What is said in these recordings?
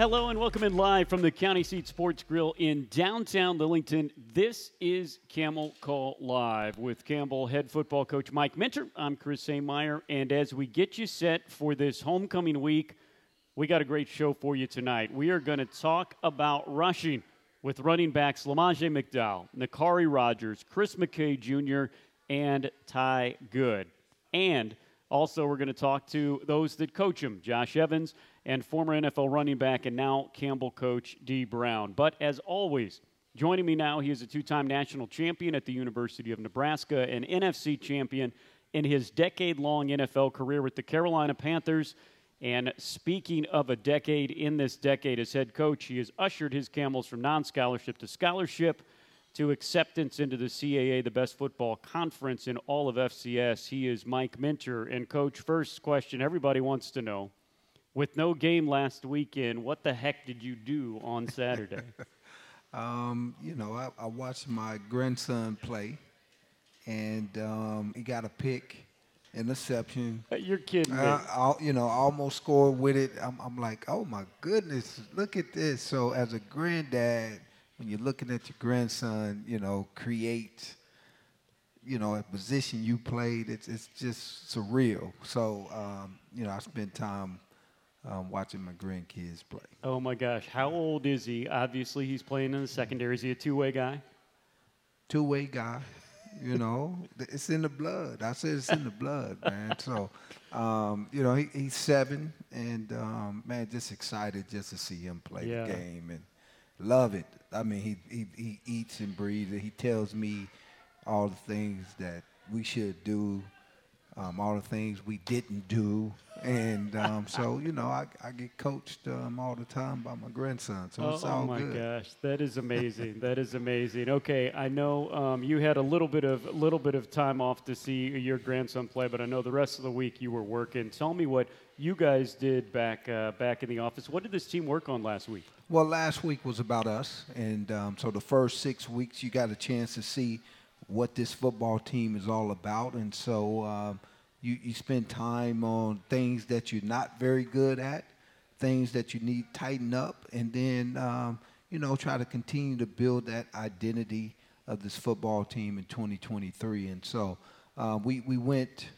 Hello and welcome in live from the County Seat Sports Grill in downtown Lillington. This is Camel Call Live with Campbell head football coach Mike Minter. I'm Chris Sameyer, and as we get you set for this homecoming week, we got a great show for you tonight. We are going to talk about rushing with running backs Lamagea McDowell, Naquari Rogers, Chris McKay Jr., and Tai Goode. And also, we're going to talk to those that coach him Josh Evans and former NFL running back and now Campbell coach Dee Brown. But as always, joining me now, he is a two time national champion at the University of Nebraska, an NFC champion in his decade long NFL career with the Carolina Panthers. And speaking of a decade, in this decade as head coach, he has ushered his Camels from non scholarship to scholarship to acceptance into the CAA, the best football conference in all of FCS. He is Mike Minter. And, Coach, first question everybody wants to know with no game last weekend, what the heck did you do on Saturday? um, you know, I, I, watched my grandson play, and um, he got a pick, interception. Uh, you're kidding me. I, you know, almost scored with it. I'm, I'm like, oh my goodness, look at this. So as a granddad, when you're looking at your grandson, you know, create, you know, a position you played, it's it's just surreal. So, um, you know, I spent time um, watching my grandkids play. Oh my gosh, how old is he? Obviously, he's playing in the secondary. Is he a two-way guy? Two-way guy. You know, it's in the blood. I said it's in the blood, man. So, um, you know, he, he's seven, and um, man, just excited just to see him play yeah. the game and love it. I mean, he, he, he eats and breathes it. He tells me all the things that we should do, um, all the things we didn't do. And um, so, you know, I, I get coached um, all the time by my grandson. So oh, it's all good. Oh, my gosh. That is amazing. that is amazing. Okay, I know um, you had a little bit of little bit of time off to see your grandson play, but I know the rest of the week you were working. Tell me what you guys did back uh, back in the office. What did this team work on last week? Well, last week was about us, and um, so the first six weeks you got a chance to see what this football team is all about, and so um, you you spend time on things that you're not very good at, things that you need tighten up, and then um, you know try to continue to build that identity of this football team in 2023. And so uh, we we went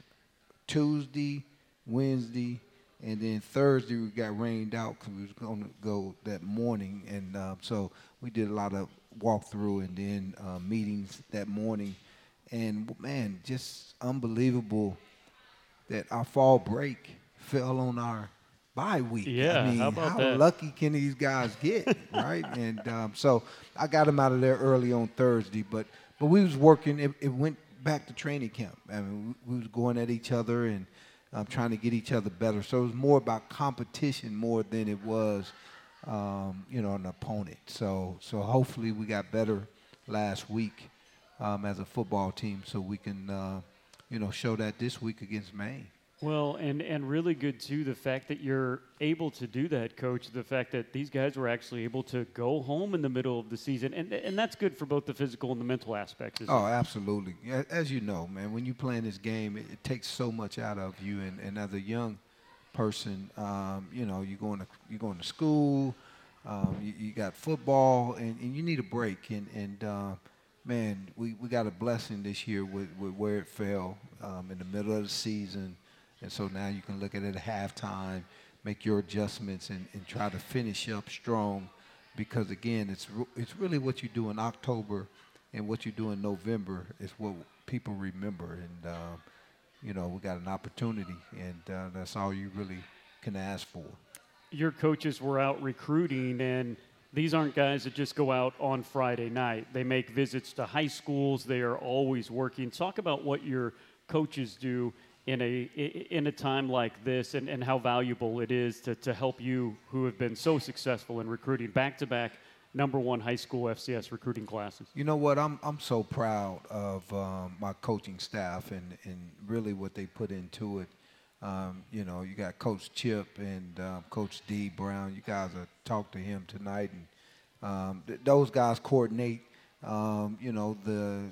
Tuesday, Wednesday, and then Thursday we got rained out because we was going to go that morning, and uh, so we did a lot of walkthrough and then uh, meetings that morning, and man, just unbelievable that our fall break fell on our bye week. Yeah, I mean, how about how lucky can these guys get, right? And um, so I got them out of there early on Thursday, but but we was working. It, it went back to training camp. I mean, we, we was going at each other and um, trying to get each other better. So it was more about competition more than it was, um, you know, an opponent. So so hopefully we got better last week um, as a football team, so we can, uh, you know, show that this week against Maine. Well, and, and really good too, the fact that you're able to do that, coach, the fact that these guys were actually able to go home in the middle of the season. And, and that's good for both the physical and the mental aspects. Oh, it? absolutely. As you know, man, when you play in this game, it, it, takes so much out of you. And, and as a young person, um, you know, you're going to, you're going to school, um, you, you, got football, and, and you need a break. And, and uh, man, we, we got a blessing this year with, with where it fell um, in the middle of the season and so now you can look at it at halftime, make your adjustments, and, and try to finish up strong. Because again, it's it's really what you do in October and what you do in November is what people remember. And uh, you know, we got an opportunity, and uh, that's all you really can ask for. Your coaches were out recruiting, and these aren't guys that just go out on Friday night. They make visits to high schools. They are always working. Talk about what your coaches do in a in a time like this and, and how valuable it is to, to help you who have been so successful in recruiting back to back number one high school FCS recruiting classes. You know what? I'm I'm so proud of um, my coaching staff and, and really what they put into it. Um, you know, you got Coach Chip and um, Coach Dee Brown. You guys have talked to him tonight, and um, th- those guys coordinate. Um, you know the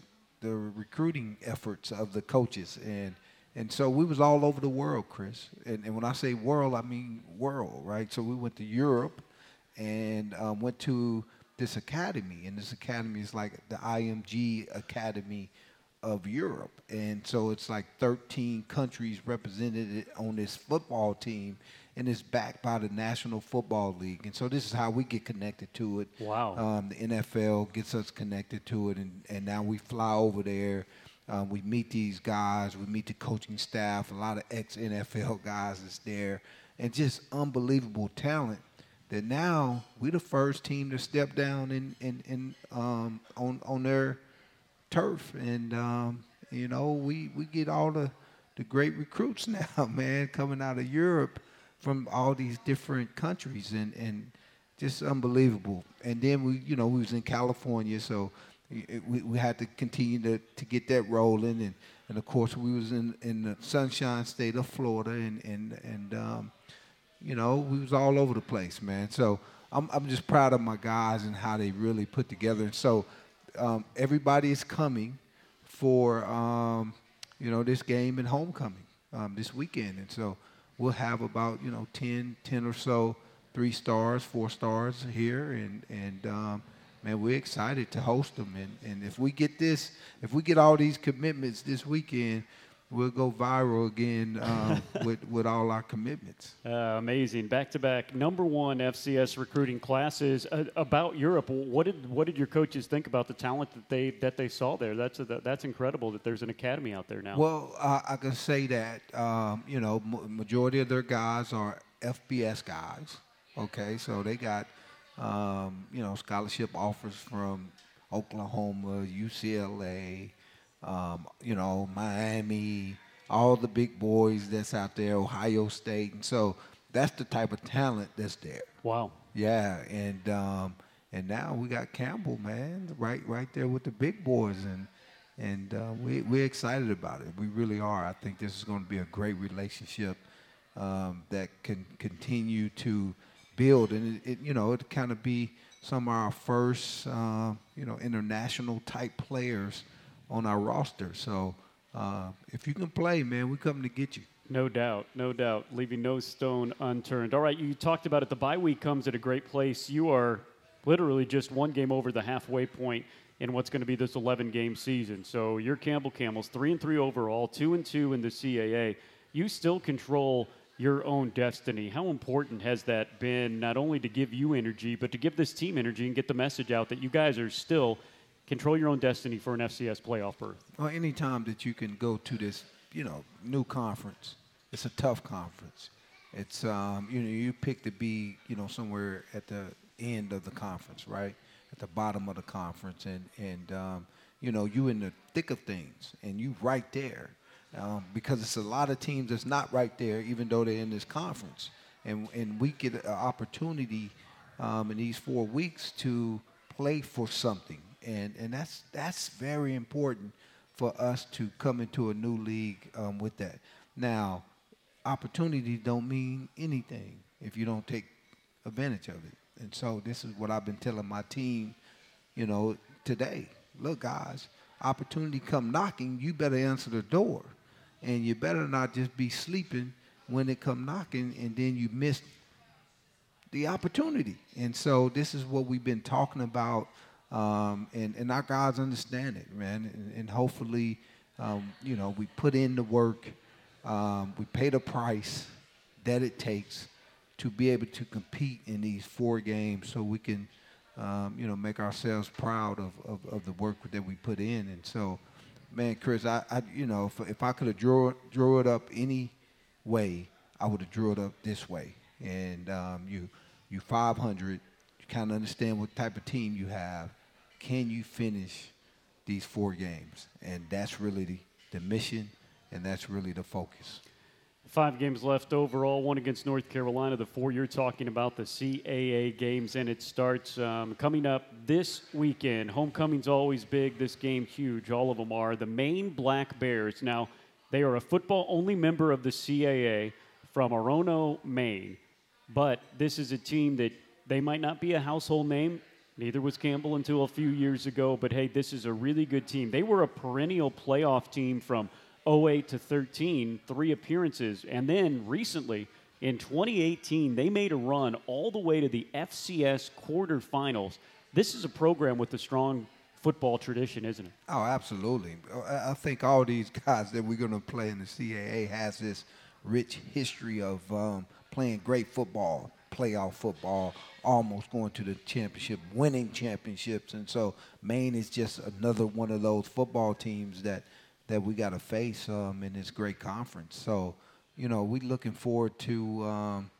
the recruiting efforts of the coaches and and so we was all over the world, Chris. And, and when I say world, I mean world, right? So we went to Europe, and um, went to this academy, and this academy is like the IMG Academy of Europe, and so it's like 13 countries represented on this football team, and it's backed by the National Football League, and so this is how we get connected to it. Wow. Um, the NFL gets us connected to it, and, and now we fly over there. Um, we meet these guys. We meet the coaching staff. A lot of ex NFL guys is there, and just unbelievable talent. That now we're the first team to step down in in, in um, on on their turf, and um, you know we we get all the the great recruits now, man, coming out of Europe from all these different countries, and and just unbelievable. And then we, you know, we was in California, so we, we had to continue to, to get that rolling, and, and of course we was in, in the sunshine state of Florida, and and and um, you know we was all over the place, man. So I'm I'm just proud of my guys and how they really put together. And so um, everybody is coming for um, you know this game and homecoming um, this weekend, and so we'll have about you know 10, 10 or so three stars, four stars here, and and um, man, we're excited to host them. And, and if we get this, if we get all these commitments this weekend, we'll go viral again um, with, with all our commitments. Uh, amazing. Back to back number one FCS recruiting classes. Uh, about Europe, what did, what did your coaches think about the talent that they, that they saw there? That's, a, that's incredible that there's an academy out there now. Well, uh, I can say that, um, you know, majority of their guys are FBS guys. Okay, so they got – um, you know, scholarship offers from Oklahoma, UCLA, um, you know, Miami, all the big boys that's out there, Ohio State, and so that's the type of talent that's there. Wow. Yeah, and um, and now we got Campbell, man, right right there with the big boys, and and uh, we we're excited about it. We really are. I think this is going to be a great relationship um, that can continue to build, and it, it you know it kind of be some of our first uh, you know international type players on our roster. So uh, if you can play, man, we're coming to get you. No doubt, no doubt, leaving no stone unturned. All right, you talked about it. The bye week comes at a great place. You are literally just one game over the halfway point in what's going to be this 11 game season. So your Campbell Camels, three and three overall, two and two in the CAA. You still control your own destiny. How important has that been, not only to give you energy, but to give this team energy and get the message out that you guys are still control your own destiny for an FCS playoff berth? Well, anytime that you can go to this, you know, new conference, it's a tough conference. It's um, you know, you pick to be, you know, somewhere at the end of the conference, right? At the bottom of the conference, and and um, you know, you in the thick of things, and you right there um, because it's a lot of teams that's not right there, even though they're in this conference. And, and we get an opportunity um, in these four weeks to play for something. And, and that's, that's very important for us to come into a new league um, with that. Now, opportunity don't mean anything if you don't take advantage of it. And so this is what I've been telling my team, you know, today. Look, guys, opportunity come knocking, you better answer the door and you better not just be sleeping when it come knocking and then you miss the opportunity. And so this is what we've been talking about, um, and, and our guys understand it, man. And, and hopefully, um, you know, we put in the work, um, we pay the price that it takes to be able to compete in these four games so we can, um, you know, make ourselves proud of, of, of the work that we put in. And so, man, Chris, I, I you know, if, if I could have drew drew it up any way, I would have drew it up this way. And um, you you 500, you kind of understand what type of team you have. Can you finish these four games? And that's really the, the mission, and that's really the focus. Five games left overall, one against North Carolina. The four you're talking about, the CAA games, and it starts um, coming up this weekend. Homecoming's always big, this game huge. All of them are. The Maine Black Bears. Now, they are a football only member of the CAA from Orono, Maine. But this is a team that they might not be a household name. Neither was Campbell until a few years ago. But hey, this is a really good team. They were a perennial playoff team from 08 to 13, three appearances, and then recently In 2018, they made a run all the way to the FCS quarterfinals. This is a program with a strong football tradition, isn't it? Oh, absolutely. I think all these guys that we're going to play in the CAA has this rich history of um, playing great football, playoff football, almost going to the championship, winning championships, and so Maine is just another one of those football teams that that we got to face um, in this great conference. So, you know, we're looking forward to um,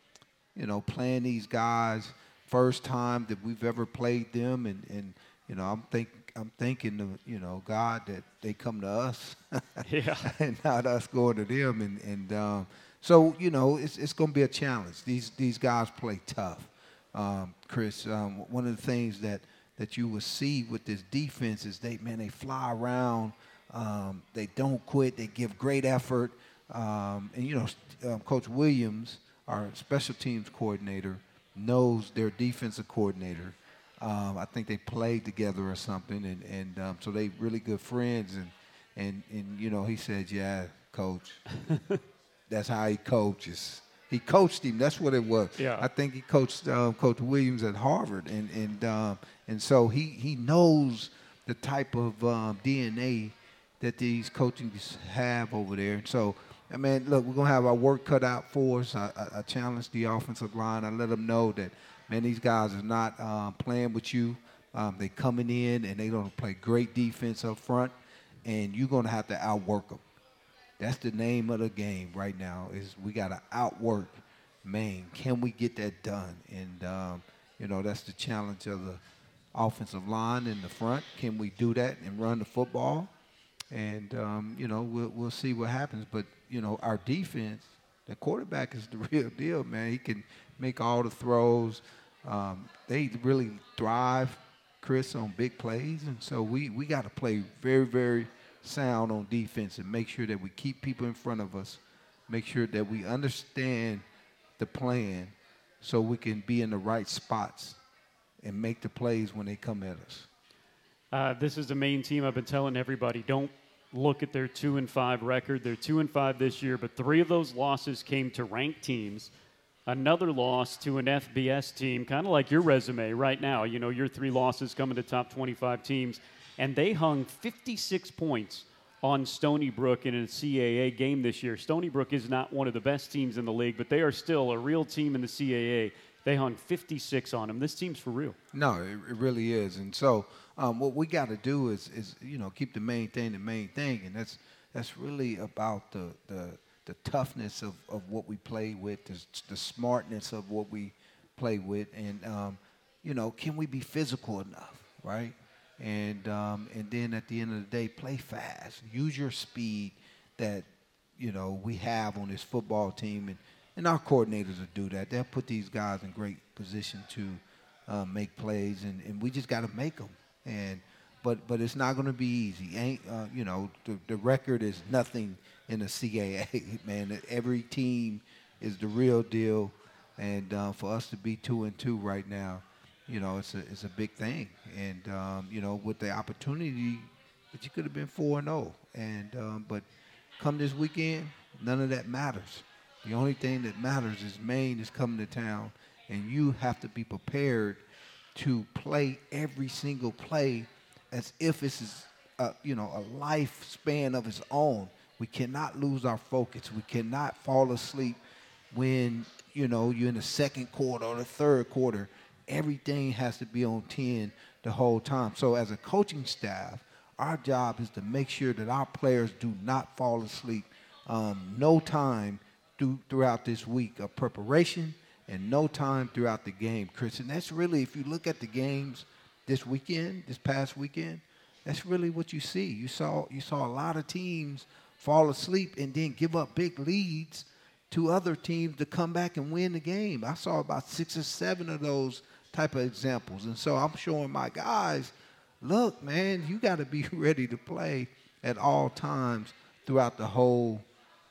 you know playing these guys. First time that we've ever played them, and and you know I'm think I'm thinking of you know God that they come to us, yeah, and not us going to them, and and um, so you know it's it's going to be a challenge. These these guys play tough, um, Chris. Um, one of the things that that you will see with this defense is they man they fly around, um, they don't quit, they give great effort, um, and you know um, Coach Williams, our special teams coordinator, knows their defensive coordinator um, I think they played together or something, and and so they really good friends. And and and you know, he said, "Yeah, coach, that's how he coaches." He coached him. That's what it was. Yeah. I think he coached um, Coach Williams at Harvard, and and um, and so he he knows the type of um, DNA that these coaches have over there. And so, I mean, look, we're gonna have our work cut out for us. I, I, I challenge the offensive line. I let them know that man, these guys are not um, playing with you. Um, they coming in and they going to play great defense up front, and you're going to have to outwork them. That's the name of the game right now. Is we got to outwork Maine. Can we get that done? And um, you know that's the challenge of the offensive line in the front. Can we do that and run the football? And um, you know we'll we'll see what happens. But you know our defense, the quarterback is the real deal, man. He can make all the throws. Um, they really thrive, Chris, on big plays, and so we we got to play very very sound on defense and make sure that we keep people in front of us, make sure that we understand the plan, so we can be in the right spots and make the plays when they come at us. Uh, this is the main team. I've been telling everybody don't look at their two and five record. They're two and five this year, but three of those losses came to ranked teams another loss to an FBS team, kind of like your resume right now. You know, your three losses coming to top 25 teams, and they hung 56 points on Stony Brook in a CAA game this year. Stony Brook is not one of the best teams in the league, but they are still a real team in the CAA. They hung 56 on them. This team's for real. No, it, it really is. And so, um, what we got to do is, is, you know, keep the main thing the main thing, and that's that's really about the the the toughness of, of what we play with, the, the smartness of what we play with, and um, you know, can we be physical enough, right? And um, and then at the end of the day, play fast, use your speed that you know we have on this football team, and and our coordinators will do that. They'll put these guys in great position to uh, make plays, and, and we just got to make them. And but but it's not going to be easy. Ain't uh, you know the, the record is nothing in the CAA. Man, every team is the real deal, and uh, for us to be two and two right now, you know, it's a it's a big thing. And um, you know, with the opportunity that you could have been four and zero, oh. and um, but come this weekend, none of that matters. The only thing that matters is Maine is coming to town, and you have to be prepared to play every single play as if it's a, you know a lifespan of its own. We cannot lose our focus. We cannot fall asleep when you know you're in the second quarter or the third quarter. Everything has to be on 10 the whole time. So as a coaching staff, our job is to make sure that our players do not fall asleep. Um, no time through, throughout this week of preparation and no time throughout the game, Chris. And that's really, if you look at the games this weekend, this past weekend, that's really what you see. You saw you saw a lot of teams fall asleep and then give up big leads to other teams to come back and win the game. I saw about six or seven of those type of examples. And so I'm showing my guys, look, man, you got to be ready to play at all times throughout the whole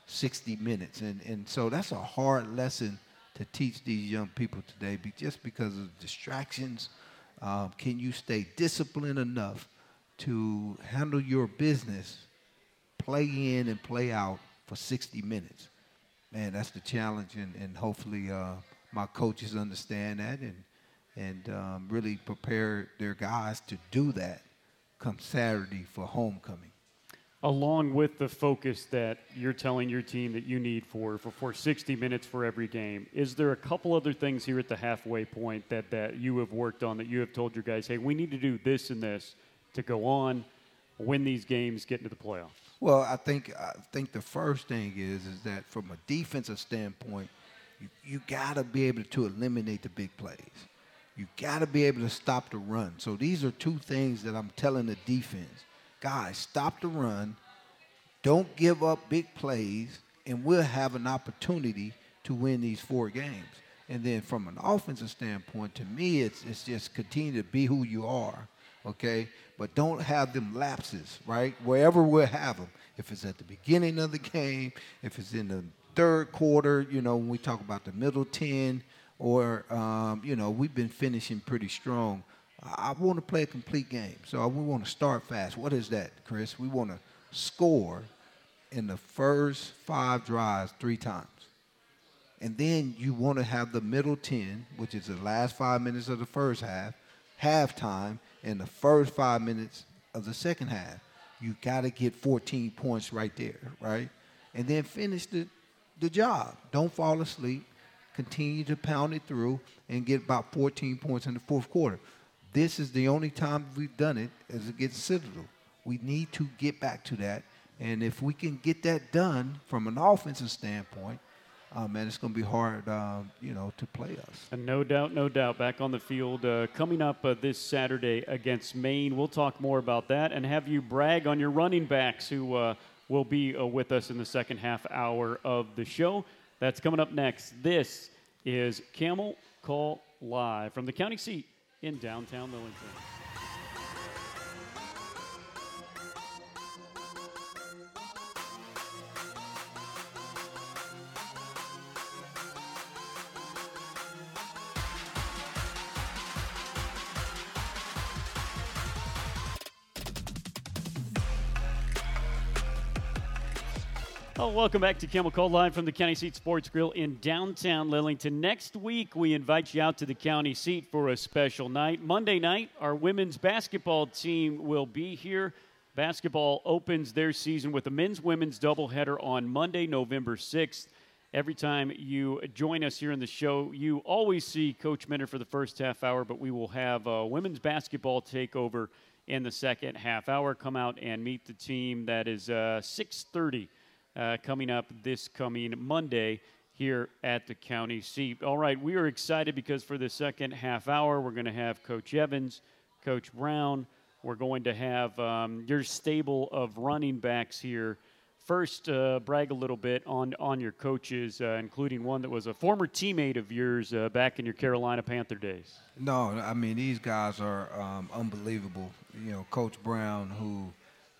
60 minutes. And, and so that's a hard lesson to teach these young people today be, just because of distractions. Um, can you stay disciplined enough to handle your business play in and play out for 60 minutes. man, that's the challenge, and, and hopefully uh, my coaches understand that and and um, really prepare their guys to do that come Saturday for homecoming. Along with the focus that you're telling your team that you need for, for, for 60 minutes for every game, is there a couple other things here at the halfway point that, that you have worked on that you have told your guys, hey, we need to do this and this to go on, win these games, get into the playoffs? Well, I think I think the first thing is is that from a defensive standpoint, you, you got to be able to eliminate the big plays. You got to be able to stop the run. So these are two things that I'm telling the defense. Guys, stop the run. Don't give up big plays, and we'll have an opportunity to win these four games. And then from an offensive standpoint, to me, it's, it's just continue to be who you are, okay? But don't have them lapses, right? Wherever we'll have them. If it's at the beginning of the game, if it's in the third quarter, you know, when we talk about the middle 10, or um, you know we've been finishing pretty strong. I, want to play a complete game, so we want to start fast. What is that, Chris? We want to score in the first five drives three times. And then you want to have the middle 10, which is the last five minutes of the first half, halftime, and the first five minutes of the second half. You got to get 14 points right there, right? And then finish the, the job. Don't fall asleep continue to pound it through and get about 14 points in the fourth quarter. This is the only time we've done it as against Citadel. We need to get back to that. And if we can get that done from an offensive standpoint, uh, man, it's going to be hard, uh, you know, to play us. And no doubt, no doubt. Back on the field uh, coming up uh, this Saturday against Maine. We'll talk more about that and have you brag on your running backs who uh, will be uh, with us in the second half hour of the show. That's coming up next. This is Camel Call Live from the county seat in downtown Lillington. Oh, welcome back to Camel Call Live from the County Seat Sports Grill in downtown Lillington. Next week, we invite you out to the county seat for a special night. Monday night, our women's basketball team will be here. Basketball opens their season with a men's women's doubleheader on Monday, November 6th. Every time you join us here in the show, you always see Coach Minter for the first half hour, but we will have a women's basketball takeover in the second half hour. Come out and meet the team. That is uh, 630 uh, coming up this coming Monday here at the county seat. All right, we are excited because for the second half hour, we're going to have Coach Evans, Coach Brown. We're going to have um, your stable of running backs here. First, uh, brag a little bit on, on your coaches, uh, including one that was a former teammate of yours uh, back in your Carolina Panther days. No, I mean, these guys are um, unbelievable. You know, Coach Brown, who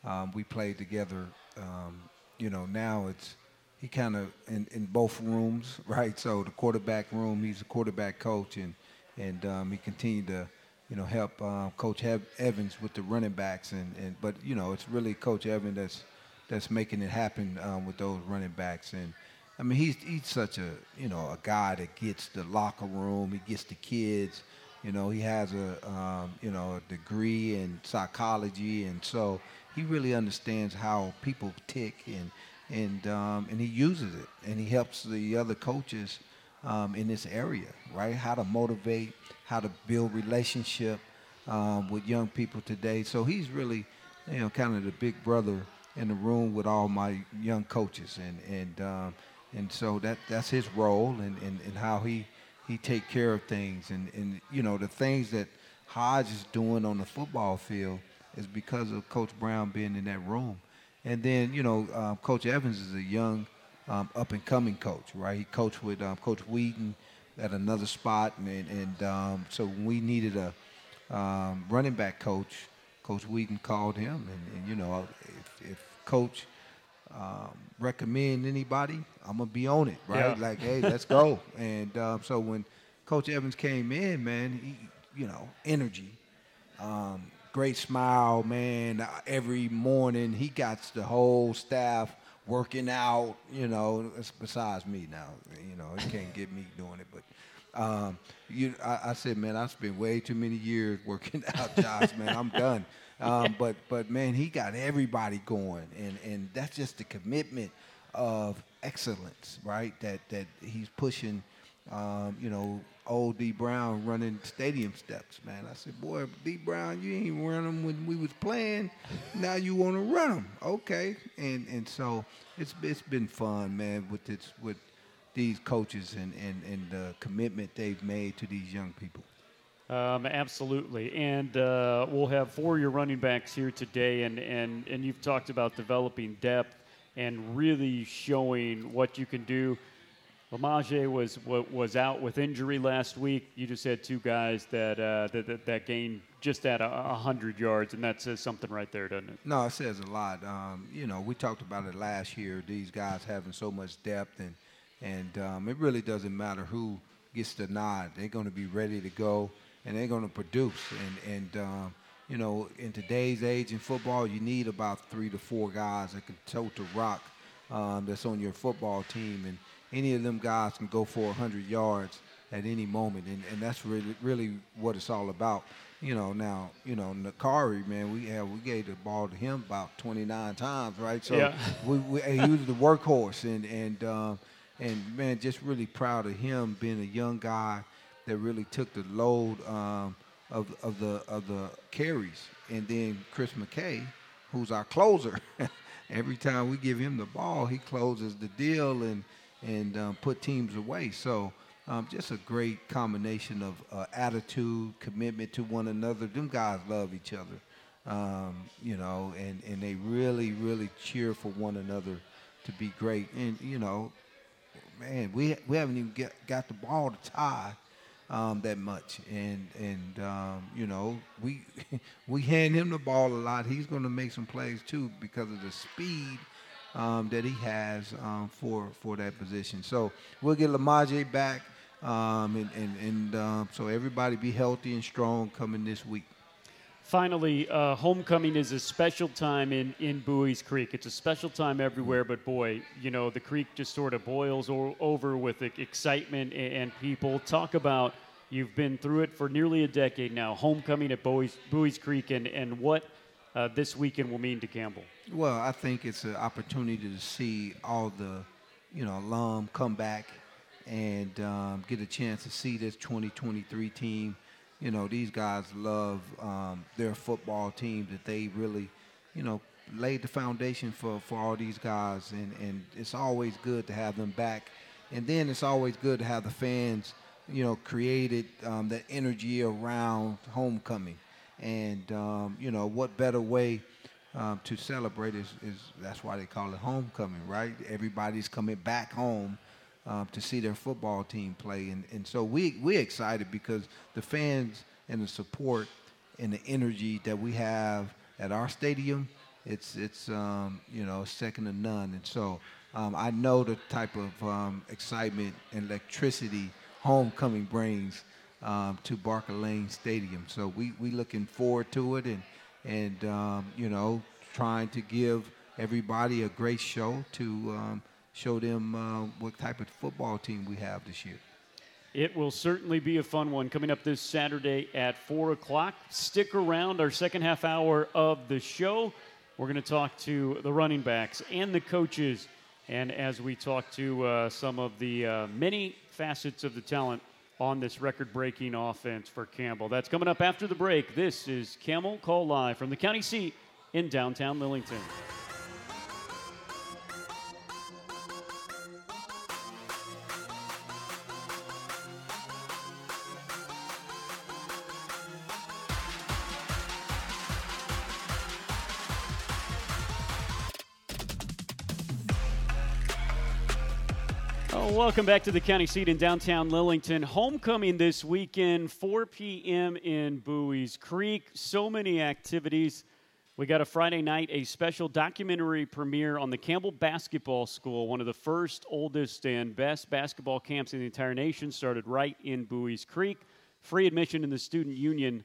um, we played together um, you know, now it's he kind of in, in both rooms, right? So the quarterback room, he's a quarterback coach, and and um, he continued to, you know, help um, Coach Evans with the running backs, and, and but you know, it's really Coach Evans that's that's making it happen um, with those running backs, and I mean, he's he's such a you know a guy that gets the locker room, he gets the kids. You know, he has a um, you know a degree in psychology, and so he really understands how people tick and and um, and he uses it and he helps the other coaches um, in this area, right? How to motivate, how to build relationship um, with young people today. So he's really, you know, kind of the big brother in the room with all my young coaches, and and um, and so that that's his role and, and, and how he he take care of things and and you know the things that Hajj is doing on the football field is because of Coach Brown being in that room. And then, you know, um, Coach Evans is a young, um, up and coming coach, right? He coached with um, Coach Wheaton at another spot, and, and um, so when we needed a um, running back coach, Coach Wheaton called him, and, and you know, if, if Coach um, recommend anybody, I'm gonna be on it, right? Yeah. Like, hey, let's go. and um, so when Coach Evans came in, man, he, you know, energy. Um, great smile, man. Every morning he got the whole staff working out. You know, it's besides me now. You know, he can't get me doing it. But um, you, I, I, said, man, I spent way too many years working out, Josh. man, I'm done. Um, but but man, he got everybody going, and and that's just the commitment of excellence, right? That that he's pushing. Um, you know, old Dee Brown running stadium steps, man. I said, boy, Dee Brown, you ain't run them when we was playing. Now you want to run them, okay? And and so it's it's been fun, man, with this with these coaches and and and the commitment they've made to these young people. Um, absolutely, and uh, we'll have four of your running backs here today, and and and you've talked about developing depth and really showing what you can do. Lamagea was was out with injury last week. You just had two guys that uh, that, that, that gained just at a, hundred yards, and that says something right there, doesn't it? No, it says a lot. Um, you know, we talked about it last year. These guys having so much depth, and and um, it really doesn't matter who gets the nod. They're going to be ready to go, and they're going to produce. And and um, you know, in today's age in football, you need about three to four guys that can tote the rock um, that's on your football team, and any of them guys can go for 100 yards at any moment, and, and that's really really what it's all about. You know, now you know Naquari, man, we have we gave the ball to him about 29 times, right? So yeah. we, we he was the workhorse, and and um, and man, just really proud of him being a young guy that really took the load um, of of the of the carries, and then Chris McKay, who's our closer. Every time we give him the ball, he closes the deal and and um, put teams away. So um, just a great combination of uh, attitude, commitment to one another. Them guys love each other, um, you know, and, and they really, really cheer for one another to be great. And, you know, man, we, we haven't even get, got the ball to Tai um, that much. And, and um, you know, we, we hand him the ball a lot. He's going to make some plays, too, because of the speed – um, that he has um, for for that position. So we'll get Lamagea back, um, and and, and um, so everybody be healthy and strong coming this week. Finally, uh, homecoming is a special time in, in Buies Creek. It's a special time everywhere, but boy, you know, the creek just sort of boils o- over with excitement and, and people. Talk about you've been through it for nearly a decade now, homecoming at Bowie's, Buies Creek, and, and what uh, this weekend will mean to Campbell. Well, I think it's an opportunity to see all the, you know, alum come back and um, get a chance to see this 2023 team. You know, these guys love um, their football team that they really, you know, laid the foundation for, for all these guys. And, and it's always good to have them back. And then it's always good to have the fans, you know, created um, that energy around homecoming. And, um, you know, what better way – um, to celebrate is, is that's why they call it homecoming, right? Everybody's coming back home um, to see their football team play, and, and so we we're excited because the fans and the support and the energy that we have at our stadium, it's it's um, you know second to none, and so um, I know the type of um, excitement and electricity homecoming brings um, to Barker Lane Stadium. So we we looking forward to it and and um, you know trying to give everybody a great show to um, show them uh, what type of football team we have this year. It will certainly be a fun one coming up this Saturday at 4 o'clock. Stick around our second half hour of the show. We're going to talk to the running backs and the coaches. And as we talk to uh, some of the uh, many facets of the talent on this record breaking offense for Campbell. That's coming up after the break. This is Camel Call Live from the county seat in downtown Lillington. Welcome back to the county seat in downtown Lillington. Homecoming this weekend, 4 p.m. in Buies Creek. So many activities. We got a Friday night, a special documentary premiere on the Campbell Basketball School, one of the first, oldest, and best basketball camps in the entire nation, started right in Buies Creek. Free admission in the Student Union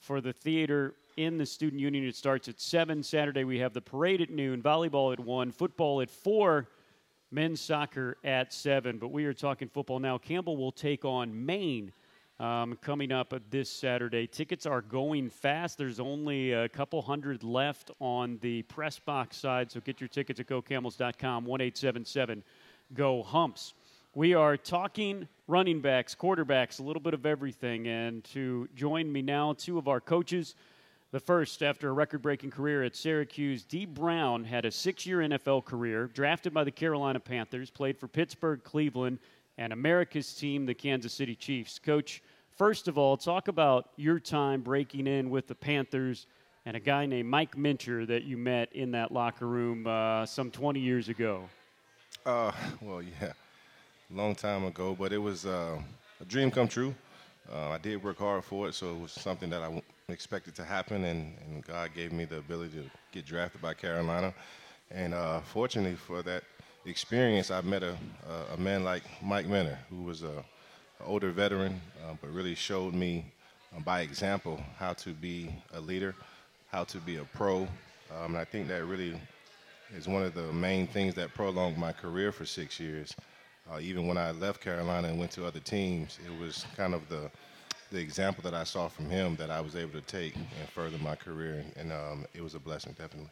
for the theater in the Student Union. It starts at 7. Saturday, we have the parade at noon, volleyball at 1, football at 4, men's soccer at 7. But we are talking football now. Campbell will take on Maine. Um, coming up this Saturday. Tickets are going fast. There's only a couple hundred left on the press box side, so get your tickets at gocamels.com, 1877 Go Humps. We are talking running backs, quarterbacks, a little bit of everything. And to join me now, two of our coaches. The first, after a record breaking career at Syracuse, Dee Brown had a six year NFL career, drafted by the Carolina Panthers, played for Pittsburgh, Cleveland, and America's team, the Kansas City Chiefs. Coach, first of all, talk about your time breaking in with the Panthers and a guy named Mike Minter that you met in that locker room uh, some 20 years ago. Uh, well, yeah long time ago, but it was uh, a dream come true. Uh, I did work hard for it, so it was something that I expected to happen, and, and God gave me the ability to get drafted by Carolina. And uh, fortunately for that experience, I met a, a, man like Mike Minter, who was a, an older veteran, uh, but really showed me um, by example how to be a leader, how to be a pro. Um, and I think that really is one of the main things that prolonged my career for six years. Uh, even when I left Carolina and went to other teams, it was kind of the the example that I saw from him that I was able to take and further my career, and, um, it was a blessing, definitely.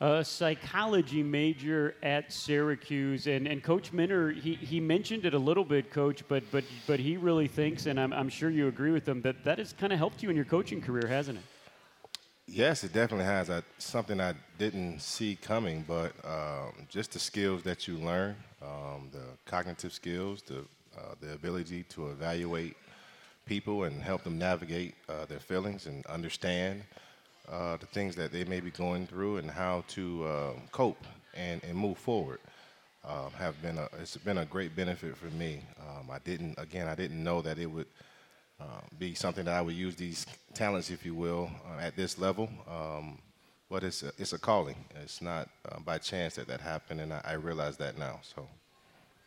A psychology major at Syracuse, and, and Coach Minter, he, he mentioned it a little bit, Coach, but but but he really thinks, and I'm, I'm sure you agree with him, that that has kind of helped you in your coaching career, hasn't it? Yes, it definitely has. I, something I didn't see coming, but um, just the skills that you learn, um, the cognitive skills, the uh, the ability to evaluate people and help them navigate uh, their feelings and understand uh, the things that they may be going through and how to um, cope and, and move forward. Um, have been a, it's been a great benefit for me. Um, I didn't again I didn't know that it would uh, be something that I would use these talents, if you will, uh, at this level. Um, but it's a, it's a calling. It's not uh, by chance that that happened, and I, I realize that now. So,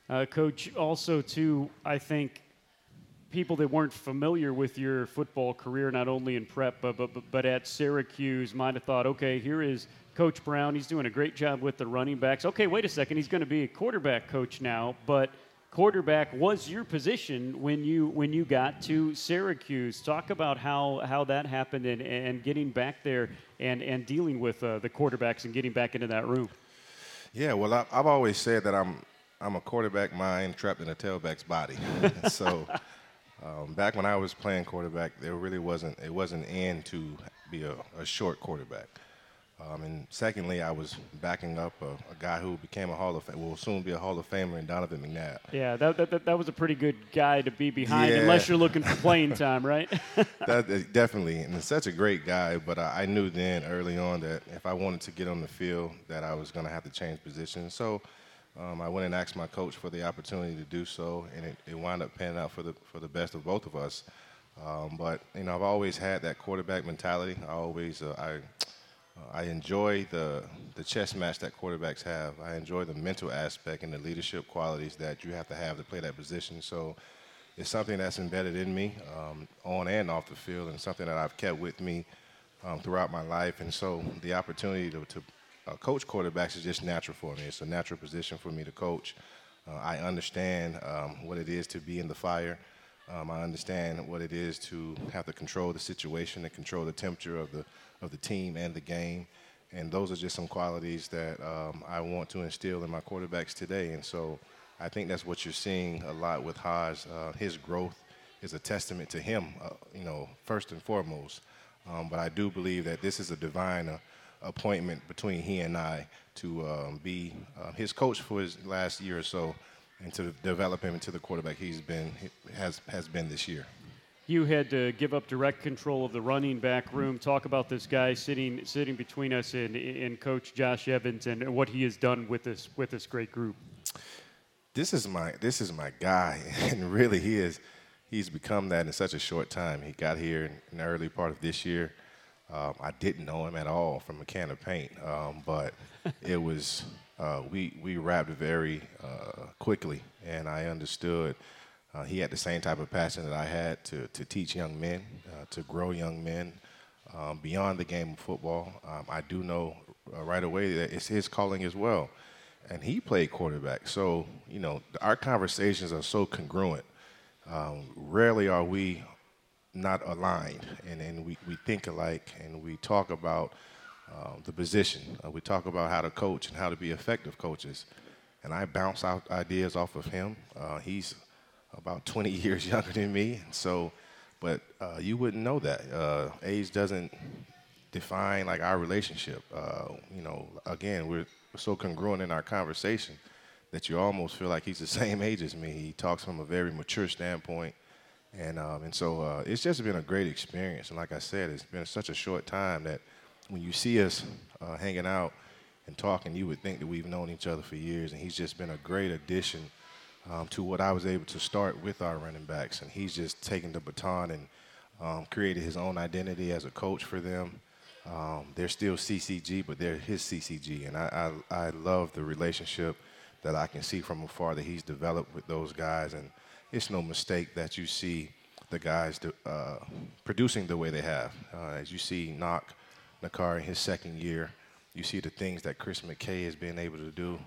uh, Coach, also too, I think people that weren't familiar with your football career, not only in prep but but, but at Syracuse, might have thought, okay, here is Coach Brown. He's doing a great job with the running backs. Okay, wait a second, he's going to be a quarterback coach now, but quarterback was your position when you when you got to Syracuse. Talk about how how that happened and, and getting back there and and dealing with uh, the quarterbacks and getting back into that room. Yeah, well, I, have always said that I'm I'm a quarterback mind trapped in a tailback's body. so. Um, back when I was playing quarterback, there really wasn't it wasn't in to be a, a short quarterback. Um, and secondly, I was backing up a, a, guy who became a Hall of Fame, will soon be a Hall of Famer in Donovan McNabb. Yeah, that, that, that was a pretty good guy to be behind, yeah. unless you're looking for playing time, right? that, definitely, and such a great guy. But I, I, knew then early on that if I wanted to get on the field, that I was going to have to change positions. So um, I went and asked my coach for the opportunity to do so, and it, it wound up panning out for the for the best of both of us. Um, but you know, I've always had that quarterback mentality. I always uh, I I enjoy the the chess match that quarterbacks have. I enjoy the mental aspect and the leadership qualities that you have to have to play that position. So it's something that's embedded in me um, on and off the field, and something that I've kept with me um, throughout my life. And so the opportunity to, to uh, coach quarterbacks is just natural for me. It's a natural position for me to coach. Uh, I understand um, what it is to be in the fire. Um, I understand what it is to have to control the situation and control the temperature of the of the team and the game. And those are just some qualities that um, I want to instill in my quarterbacks today. And so I think that's what you're seeing a lot with Haas. Uh, his growth is a testament to him, uh, you know, first and foremost. Um, but I do believe that this is a divine appointment between he and I to um, be uh, his coach for his last year or so and to develop him into the quarterback he's been has has been this year you had to give up direct control of the running back room. Talk about this guy sitting sitting between us and, and Coach Josh Evans and what he has done with this with this great group. This is my this is my guy, and really he is he's become that in such a short time. He got here in, in the early part of this year. Um, I didn't know him at all from a can of paint, um, but it was uh, we we wrapped very uh, quickly, and I understood uh, he had the same type of passion that I had to, to teach young men, uh, to grow young men, um, beyond the game of football. Um, I do know uh, right away that it's his calling as well. And he played quarterback. So, you know, our conversations are so congruent. Um, rarely are we not aligned and, and we, we think alike and we talk about uh, the position. Uh, we talk about how to coach and how to be effective coaches. And I bounce out ideas off of him. Uh, he's about 20 years younger than me. And so, but uh, you wouldn't know that. Uh, age doesn't define like our relationship. Uh, you know, again, we're so congruent in our conversation that you almost feel like he's the same age as me. He talks from a very mature standpoint. And, um, and so uh, it's just been a great experience. And like I said, it's been such a short time that when you see us uh, hanging out and talking, you would think that we've known each other for years. And he's just been a great addition um, to what I was able to start with our running backs. And he's just taken the baton and um, created his own identity as a coach for them. Um, they're still CCG, but they're his CCG. And I, I, I love the relationship that I can see from afar that he's developed with those guys. And it's no mistake that you see the guys uh, producing the way they have. Uh, as you see Knock Nakar in his second year, you see the things that Chris McKay has been able to do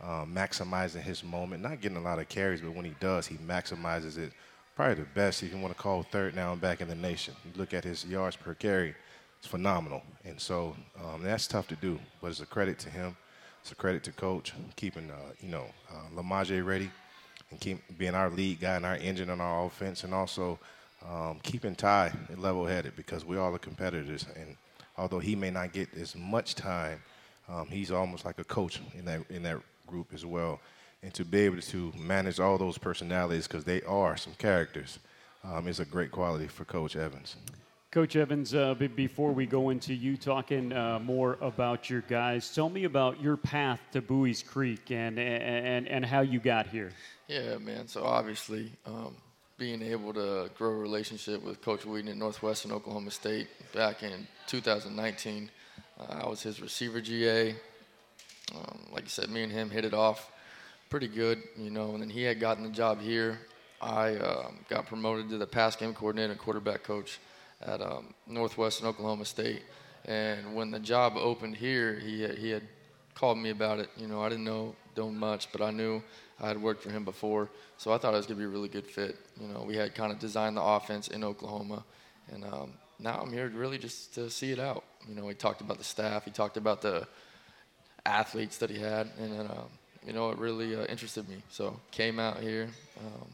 um, maximizing his moment, not getting a lot of carries, but when he does, he maximizes it. Probably the best, if you want to call third down back in the nation. You look at his yards per carry, it's phenomenal. And so um, that's tough to do, but it's a credit to him. It's a credit to coach keeping, uh, you know, uh, Lamagea ready and keep being our lead guy and our engine on our offense, and also um, keeping Tai level-headed because we all are competitors. And although he may not get as much time, um, he's almost like a coach in that in that group as well. And to be able to manage all those personalities, because they are some characters, um, is a great quality for Coach Evans. Coach Evans, uh, before we go into you talking uh, more about your guys, tell me about your path to Buies Creek and, and, and how you got here. Yeah, man. So obviously, um, being able to grow a relationship with Coach Whedon at Northwestern Oklahoma State back in 2019, uh, I was his receiver GA. Um, like you said, me and him hit it off pretty good, you know. And then he had gotten the job here. I um, got promoted to the pass game coordinator and quarterback coach at um, Northwestern Oklahoma State. And when the job opened here, he had, he had called me about it. You know, I didn't know know much, but I knew I had worked for him before, so I thought it was gonna be a really good fit. You know, we had kind of designed the offense in Oklahoma, and um, now I'm here really just to see it out. You know, he talked about the staff, he talked about the athletes that he had, and then, um, you know, it really uh, interested me. So came out here. Um,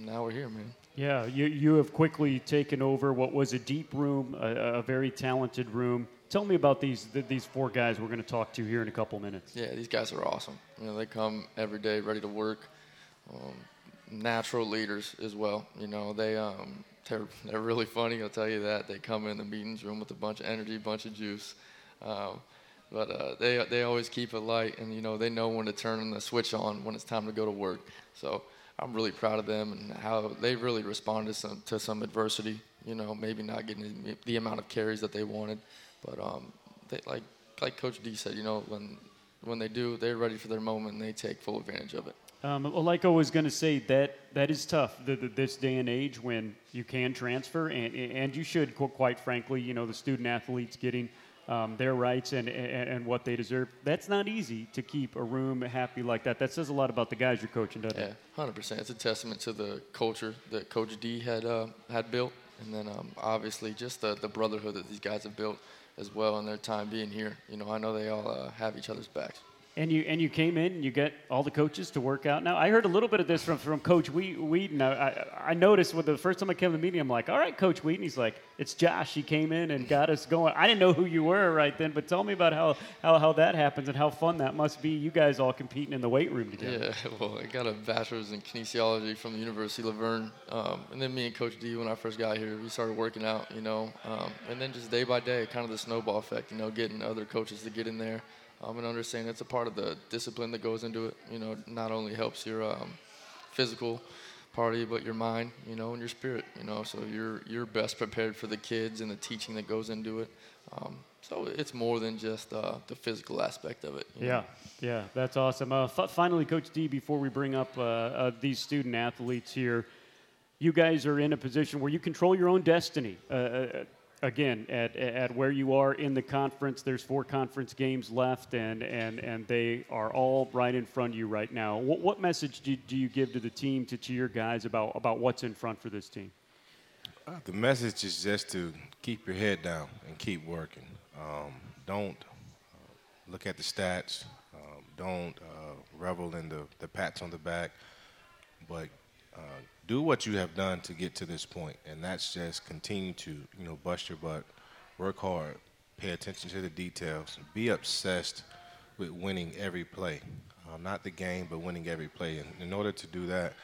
now we're here, man. Yeah, you, you have quickly taken over what was a deep room, a, a very talented room. Tell me about these these four guys we're going to talk to here in a couple minutes. Yeah, these guys are awesome. You know, they come every day ready to work. Um, natural leaders as well. You know, they um, they're they're really funny. I'll tell you that. They come in the meetings room with a bunch of energy, bunch of juice. Um, but uh, they they always keep it light, and you know they know when to turn the switch on when it's time to go to work. So I'm really proud of them and how they really responded to some, to some adversity. You know, maybe not getting the amount of carries that they wanted, but um, they, like like Coach Dee said, you know, when when they do, they're ready for their moment and they take full advantage of it. Um, well, like I was going to say, that that is tough the, the, this day and age when you can transfer, and and you should, quite frankly, you know, the student athletes getting um, their rights and, and, and, what they deserve. That's not easy to keep a room happy like that. That says a lot about the guys you're coaching, doesn't yeah, it? Yeah, 100%. It's a testament to the culture that Coach Dee had, uh, had built. And then um, obviously just the, the brotherhood that these guys have built as well in their time being here. You know, I know they all uh, have each other's backs. And you and you came in and you get all the coaches to work out. Now I heard a little bit of this from, from Coach Whedon. I, I noticed when the first time I came to the meeting, I'm like, all right, Coach Whedon. He's like, it's Josh. He came in and got us going. I didn't know who you were right then, but tell me about how, how, how that happens and how fun that must be. You guys all competing in the weight room together. Yeah, well, I got a bachelor's in kinesiology from the University of La Verne, um, and then me and Coach Dee, when I first got here, we started working out. You know, um, and then just day by day, kind of the snowball effect. You know, getting other coaches to get in there um, and understand it's a part of the discipline that goes into it. You know, not only helps your um, physical party, but your mind, you know, and your spirit. You know, so you're you're best prepared for the kids and the teaching that goes into it. Um, so it's more than just uh, the physical aspect of it. Yeah, know? yeah, that's awesome. Uh, f- finally, Coach Dee, before we bring up uh, uh, these student athletes here, you guys are in a position where you control your own destiny. Uh, uh, again at, at where you are in the conference. There's four conference games left, and and and they are all right in front of you right now. What, what message do, do you give to the team to, to your guys about about what's in front for this team? Uh, the message is just to keep your head down and keep working. Um, don't uh, look at the stats. Um, don't uh, revel in the, the pats on the back, but uh, do what you have done to get to this point, and that's just continue to you know bust your butt, work hard, pay attention to the details, be obsessed with winning every play, uh, not the game, but winning every play. And in order to do that,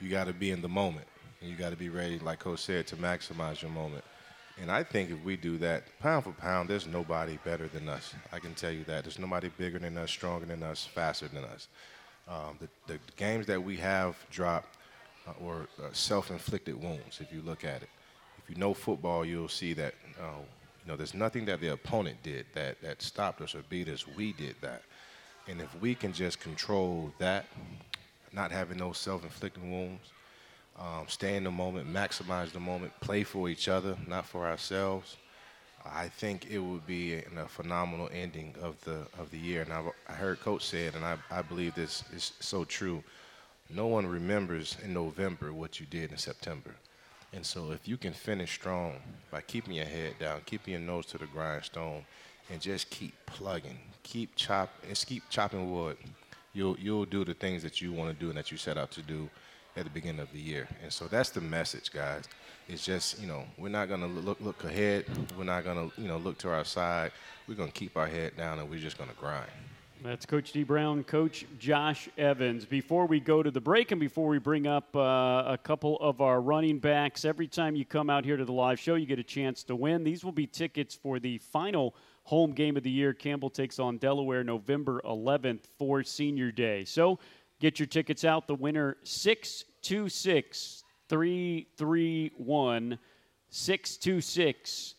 you got to be in the moment, and you got to be ready, like Coach said, to maximize your moment. And I think if we do that, pound for pound, there's nobody better than us. I can tell you that. There's nobody bigger than us, stronger than us, faster than us. Um, the, the, games that we have dropped or uh, self-inflicted wounds. If you look at it, if you know football, you'll see that uh, you know there's nothing that the opponent did that that stopped us or beat us. We did that, and if we can just control that, not having those self-inflicted wounds, um, stay in the moment, maximize the moment, play for each other, not for ourselves. I think it would be a, a phenomenal ending of the of the year. And I've, I heard Coach say it, and I, I believe this is so true no one remembers in November what you did in September. And so if you can finish strong by keeping your head down, keeping your nose to the grindstone, and just keep plugging, keep chop, and keep chopping wood, you'll you'll do the things that you want to do and that you set out to do at the beginning of the year. And so that's the message, guys. It's just you know we're not gonna look look ahead. We're not gonna you know look to our side. We're gonna keep our head down and we're just gonna grind. That's Coach Dee Brown, Coach Josh Evans. Before we go to the break and before we bring up uh, a couple of our running backs, every time you come out here to the live show, you get a chance to win. These will be tickets for the final home game of the year. Campbell takes on Delaware November 11th for Senior Day. So get your tickets out. The winner 626 331 626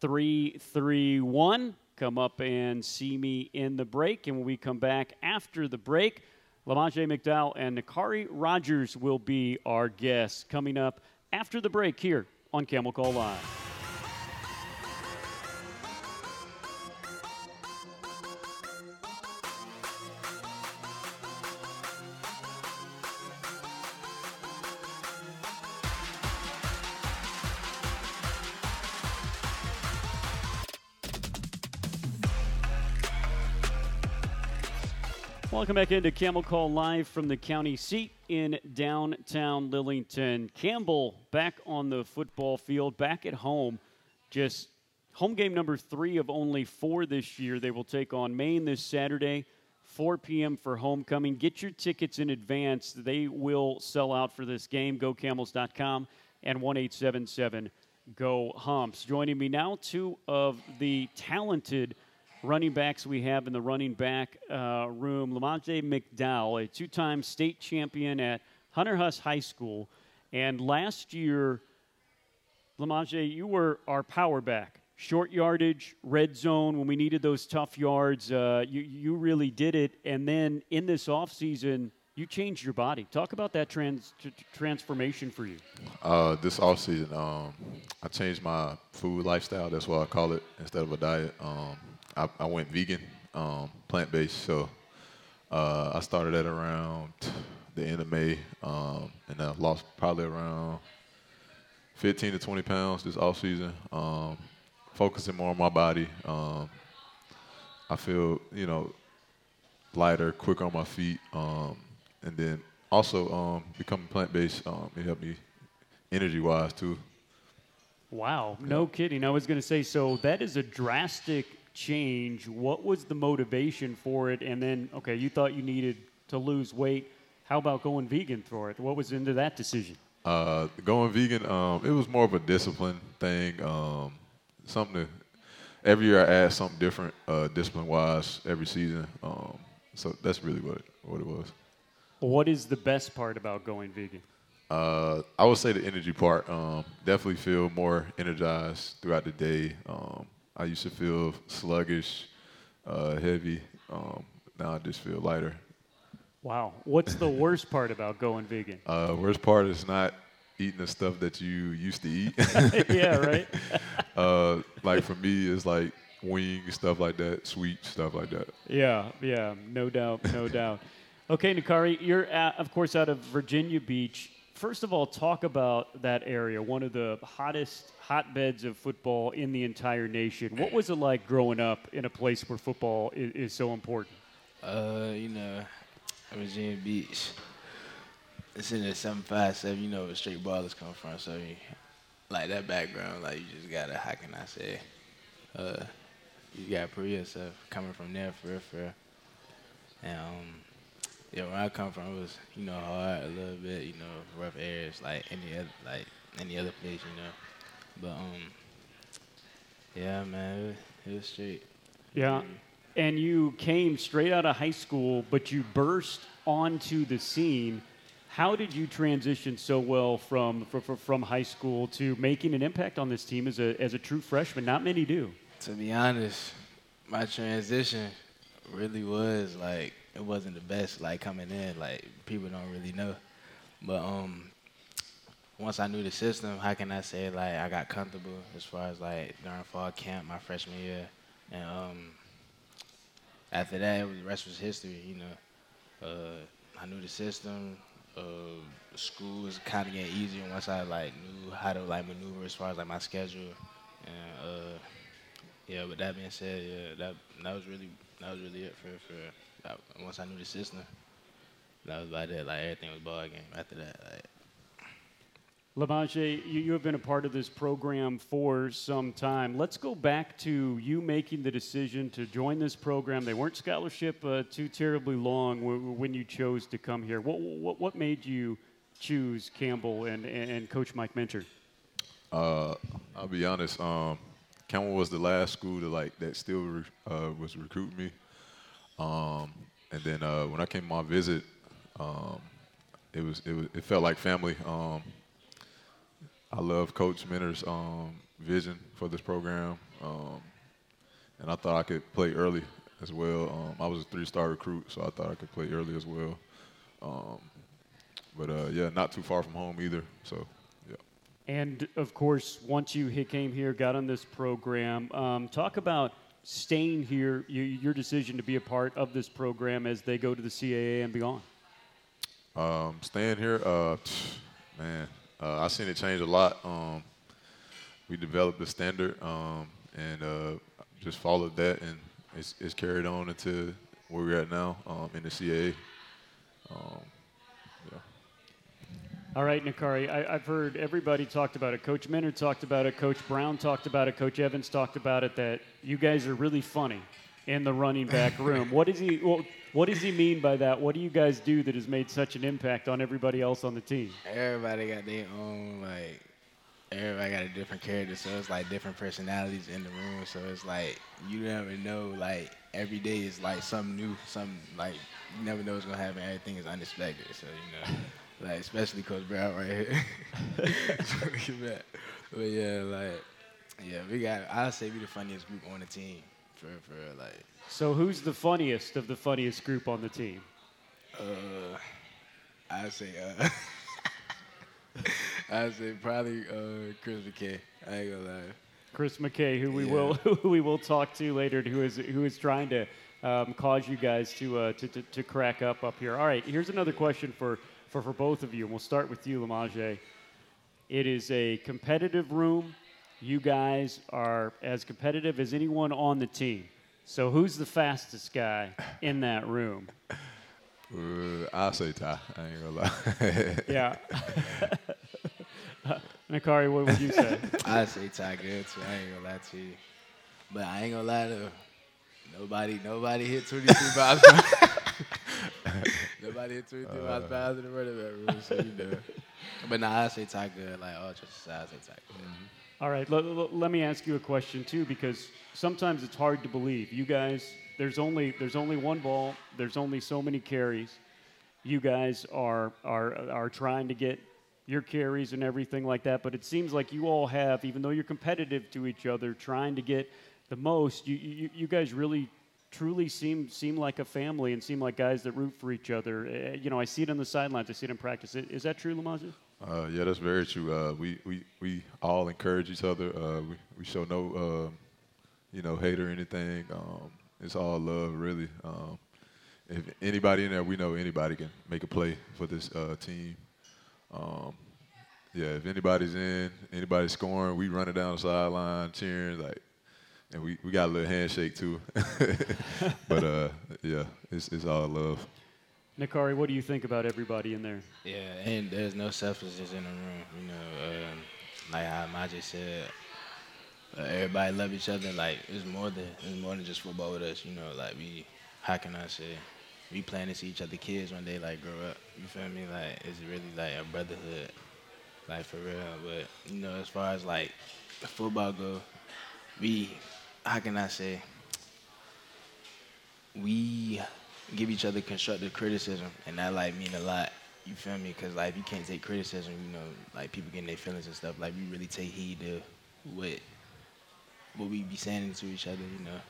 331 come up and see me in the break. And when we come back after the break, Lamagea McDowell and Naquari Rogers will be our guests coming up after the break here on Camel Call Live. Welcome back into Camel Call Live from the county seat in downtown Lillington. Campbell back on the football field, back at home. Just home game number three of only four this year. They will take on Maine this Saturday, 4 p.m. for homecoming. Get your tickets in advance. They will sell out for this game. GoCamels.com and 1877 Go Humps. Joining me now, two of the talented – running backs we have in the running back uh, room. Lamagea McDowell, a two time state champion at Hunter Huss High School. And last year, Lamagea, you were our power back. Short yardage, red zone, when we needed those tough yards, uh, you, you really did it. And then in this offseason, you changed your body. Talk about that trans- t- transformation for you. Uh, this offseason, um, I changed my food lifestyle. That's what I call it instead of a diet. Um, I, I went vegan, um, plant based. So uh, I started at around the end of May, um, and I lost probably around 15 to 20 pounds this off season. Um, focusing more on my body. Um, I feel you know lighter, quicker on my feet, um, and then also um, becoming plant based. Um, it helped me energy wise too. Wow, no kidding. I was going to say, so that is a drastic change? What was the motivation for it? And then, okay, you thought you needed to lose weight. How about going vegan for it? What was into that decision? Uh, going vegan, um, it was more of a discipline thing. Um, something to, every year I add something different, uh, discipline wise, every season. Um, so that's really what it, what it was. What is the best part about going vegan? Uh, I would say the energy part. Um, definitely feel more energized throughout the day. Um, I used to feel sluggish, uh, heavy. Um, now I just feel lighter. Wow. What's the worst part about going vegan? Uh, worst part is not eating the stuff that you used to eat. yeah, right. uh, like for me, it's like wings, stuff like that, sweet stuff like that. Yeah, yeah, no doubt, no doubt. Okay, Naquari, you're at, of course out of Virginia Beach. First of all, talk about that area, one of the hottest hotbeds of football in the entire nation. What was it like growing up in a place where football is, is so important? Uh, you know, Virginia Beach. It's in the seven five seven. You know where straight ballers come from. So, you, like that background, like you just gotta. How can I say? Uh, you gotta prove yourself coming from there for real, for real. And um, yeah, where I come from, it was you know hard a little bit. You know, rough areas like any other like any other place. You know, but um, yeah, man, it was, it was straight. Yeah. And you came straight out of high school, but you burst onto the scene. How did you transition so well from, from, from high school to making an impact on this team as a, as a true freshman? Not many do. To be honest, my transition really was like it wasn't the best like coming in like people don't really know. But um once i knew the system how can i say like i got comfortable as far as like during fall camp my freshman year. And um after that was, the rest was history you know. Uh i knew the system uh school was kind of getting easier once i like knew how to like maneuver as far as like my schedule. And uh yeah, but that being said, yeah, that that was really that was really it for for uh, once I knew the system. That was about it. Like everything was ball game after that. Like. Lamagea, you, you have been a part of this program for some time. Let's go back to you making the decision to join this program. They weren't scholarship uh, too terribly long w- when you chose to come here. What, what, what made you choose Campbell and, and Coach Mike Minter? Uh, I'll be honest. Um, Campbell was the last school to like that still re- uh, was recruiting me. Um, and then uh, when I came on visit, um, it was it was it felt like family. Um, I love Coach Minter's um, vision for this program, um, and I thought I could play early as well. Um, I was a three-star recruit, so I thought I could play early as well. but uh, yeah, not too far from home either. So yeah. and of course, once you came here, got on this program, um, talk about staying here, you, your decision to be a part of this program as they go to the CAA and beyond. Um, staying here, uh, man, uh, I've seen it change a lot. Um, we developed the standard um, and uh, just followed that, and it's, it's, carried on into where we're at now um, in the CAA. All right, Naquari, I, have heard everybody talked about it. Coach Minter talked about it. Coach Brown talked about it. Coach Evans talked about it. That you guys are really funny in the running back room. what does he? Well, what does he mean by that? What do you guys do that has made such an impact on everybody else on the team? Everybody got their own like. Everybody got a different character, so it's like different personalities in the room. So it's like you never know. Like every day is like something new. Something like you never know what's gonna happen. Everything is unexpected. So you know. Like especially Coach Brown right here. but yeah, like yeah, we got. I'd say we the funniest group on the team for for like. So who's the funniest of the funniest group on the team? Uh, I'd say uh, I'd say probably uh, Chris McKay. I ain't gonna lie. Chris McKay, who we yeah. will who we will talk to later, who is who is trying to um, cause you guys to, uh, to, to to crack up up here. All right, here's another question for for, for both of you. And we'll start with you, Lamagea. It is a competitive room. You guys are as competitive as anyone on the team. So who's the fastest guy in that room? Uh, I'll say Tai. I ain't gonna lie. yeah. Naquari, what would you say? i say Tai Goode too. I ain't gonna lie to you. But I ain't gonna lie to nobody. Nobody hit 23 miles. Nobody hit 23 uh, miles per hour in the running back room, so you know. But nah, I say Tai Goode. Like all just aside, I say Tai Goode. Mm-hmm. All right, let me ask you a question too, because sometimes it's hard to believe. You guys, there's only there's only one ball. There's only so many carries. You guys are are are trying to get your carries and everything like that. But it seems like you all have, even though you're competitive to each other, trying to get the most. You you, you guys really truly seem seem like a family and seem like guys that root for each other. Uh, you know, I see it on the sidelines. I see it in practice. Is that true, Lamagea? Uh, yeah, that's very true. Uh, we, we we all encourage each other. Uh, we we show no um, you know hate or anything. Um, it's all love, really. Um, if anybody in there, we know anybody can make a play for this uh, team. Um, yeah, if anybody's in, anybody's scoring, we run it down the sideline, cheering like, and we, we got a little handshake too. but uh, yeah, it's it's all love. Naquari, what do you think about everybody in there? Yeah, and there's no selfishness in the room. You know, um, like how Maji said, uh, everybody love each other. Like it's more than it's more than just football with us. You know, like we, how can I say, we plan to see each other kids when they like grow up. You feel me? Like it's really like a brotherhood, like for real. But you know, as far as like football go, we, how can I say, we give each other constructive criticism, and that like mean a lot. You feel me? Because like you can't take criticism, you know, like people getting their feelings and stuff. Like we really take heed to what what we be saying to each other, you know.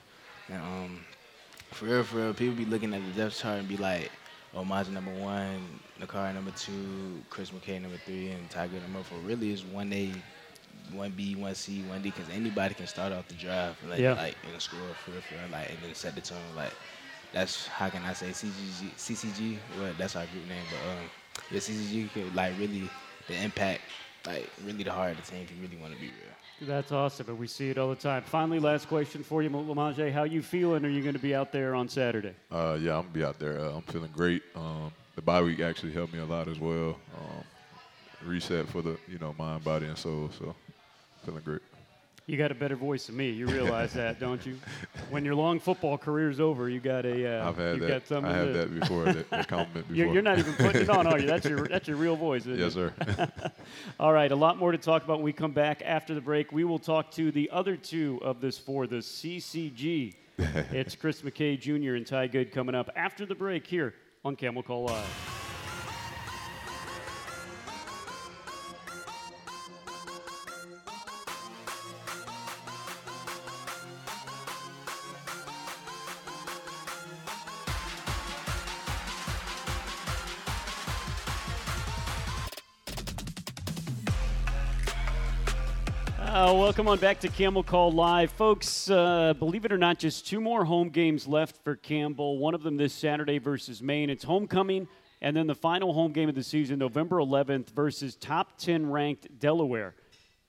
And um, for real, for real, people be looking at the depth chart and be like, oh, Maja number one, Naquari number two, Chris McKay number three, and Tiger number four. Really, is one A, one B, one C, one D, because anybody can start off the drive, like, yeah. like in a score, for real, for real, like, and then set the tone, like. That's how can I say CCG? CCG, well, that's our group name, but um, yeah, CCG could like really the impact, like really the heart of the team if you really want to be real. That's awesome, and we see it all the time. Finally, last question for you, Lamagea. How you feeling? Are you going to be out there on Saturday? Uh, yeah, I'm gonna be out there. Uh, I'm feeling great. Um, the bye week actually helped me a lot as well. Um, reset for the you know mind, body, and soul. So feeling great. You got a better voice than me. You realize that, don't you? When your long football career's over, you got a. Uh, I've had you that. Got I have that before. that, that compliment before. You're, not even putting it on, are you? That's your that's your real voice. yes, sir. All right, a lot more to talk about when we come back after the break. We will talk to the other two of this for the CCG. it's Chris McKay Jr. and Tai Goode coming up after the break here on Camel Call Live. Welcome on back to Camel Call Live. Folks, uh, believe it or not, just two more home games left for Campbell. One of them this Saturday versus Maine. It's homecoming, and then the final home game of the season, November 11th, versus top 10 ranked Delaware.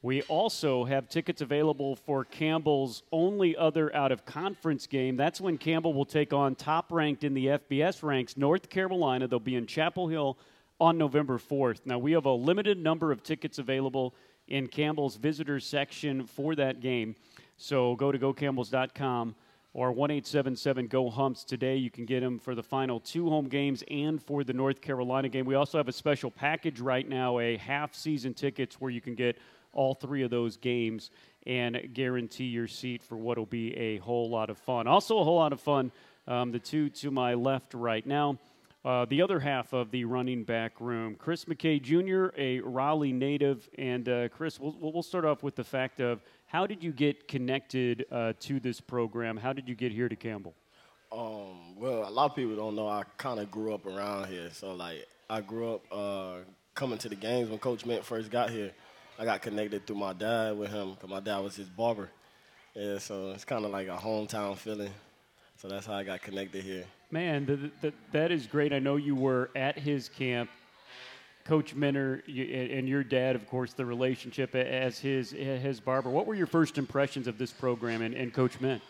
We also have tickets available for Campbell's only other out of conference game. That's when Campbell will take on top ranked in the FBS ranks, North Carolina. They'll be in Chapel Hill on November 4th. Now, we have a limited number of tickets available in Campbell's visitors section for that game. So go to gocamels.com or 1877 go humps today. You can get them for the final two home games and for the north carolina game. We also have a special package right now a half season tickets where you can get all three of those games and guarantee your seat for what will be a whole lot of fun. Also a whole lot of fun um, the two to my left right now uh, the other half of the running back room, Chris McKay Jr., a Raleigh native. And uh, Chris, we'll, we'll start off with the fact of how did you get connected uh, to this program? How did you get here to Campbell? Um, well, a lot of people don't know I kind of grew up around here. So, like, I grew up uh, coming to the games when Coach Mint first got here. I got connected through my dad with him because my dad was his barber. Yeah, so it's kind of like a hometown feeling. So that's how I got connected here. Man, the, the, that is great. I know you were at his camp. Coach Minter and your dad, of course, the relationship as his his barber. What were your first impressions of this program and, and Coach Mint?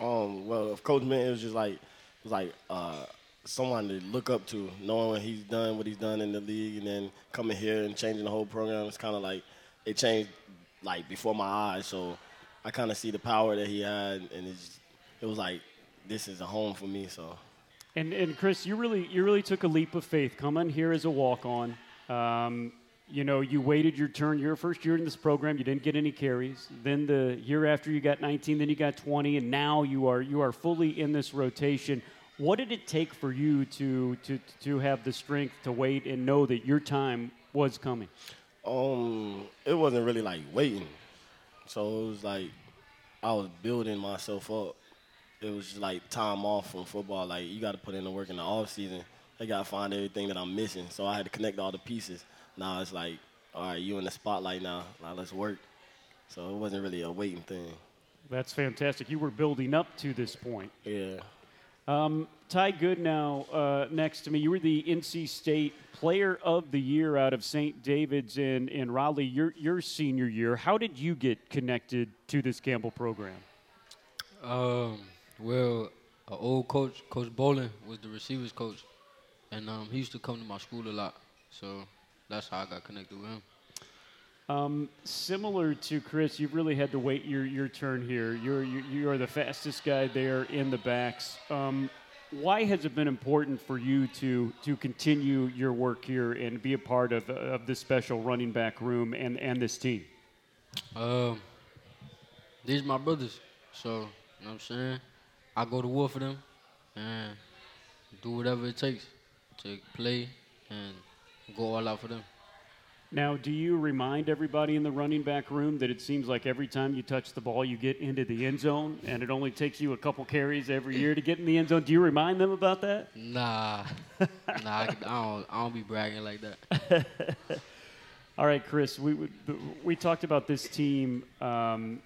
Um, well, of Coach Mint, it was just like was like uh, someone to look up to, knowing what he's done, what he's done in the league, and then coming here and changing the whole program. It's kind of like it changed like before my eyes. So I kind of see the power that he had, and it was like this is a home for me. So. And and Chris, you really you really took a leap of faith coming here as a walk on. Um, you know, you waited your turn. Your first year in this program, you didn't get any carries. Then the year after, you got 19. Then you got 20, and now you are you are fully in this rotation. What did it take for you to to to have the strength to wait and know that your time was coming? Um, it wasn't really like waiting. So it was like I was building myself up it was just like time off from football. Like you got to put in the work in the off season. I got to find everything that I'm missing. So I had to connect all the pieces. Now it's like, all right, you in the spotlight now. Now let's work. So it wasn't really a waiting thing. That's fantastic. You were building up to this point. Yeah. Um, Tai Goode now, uh, next to me, you were the NC State Player of the Year out of St. David's in, in Raleigh, your, your senior year. How did you get connected to this Campbell program? Um, well, an old coach, Coach Bolin, was the receivers coach, and um, he used to come to my school a lot. So that's how I got connected with him. Um, similar to Chris, you've really had to wait your, your turn here. You're, you, you are the fastest guy there in the backs. Um, why has it been important for you to, to continue your work here and be a part of, of this special running back room and, and this team? Um, these my brothers. So, you know what I'm saying? I go to war for them and do whatever it takes to play and go all out for them. Now, do you remind everybody in the running back room that it seems like every time you touch the ball, you get into the end zone, and it only takes you a couple carries every year to get in the end zone? Do you remind them about that? Nah, nah, I, don't, I don't be bragging like that. All right, Chris, we, we talked about this team um,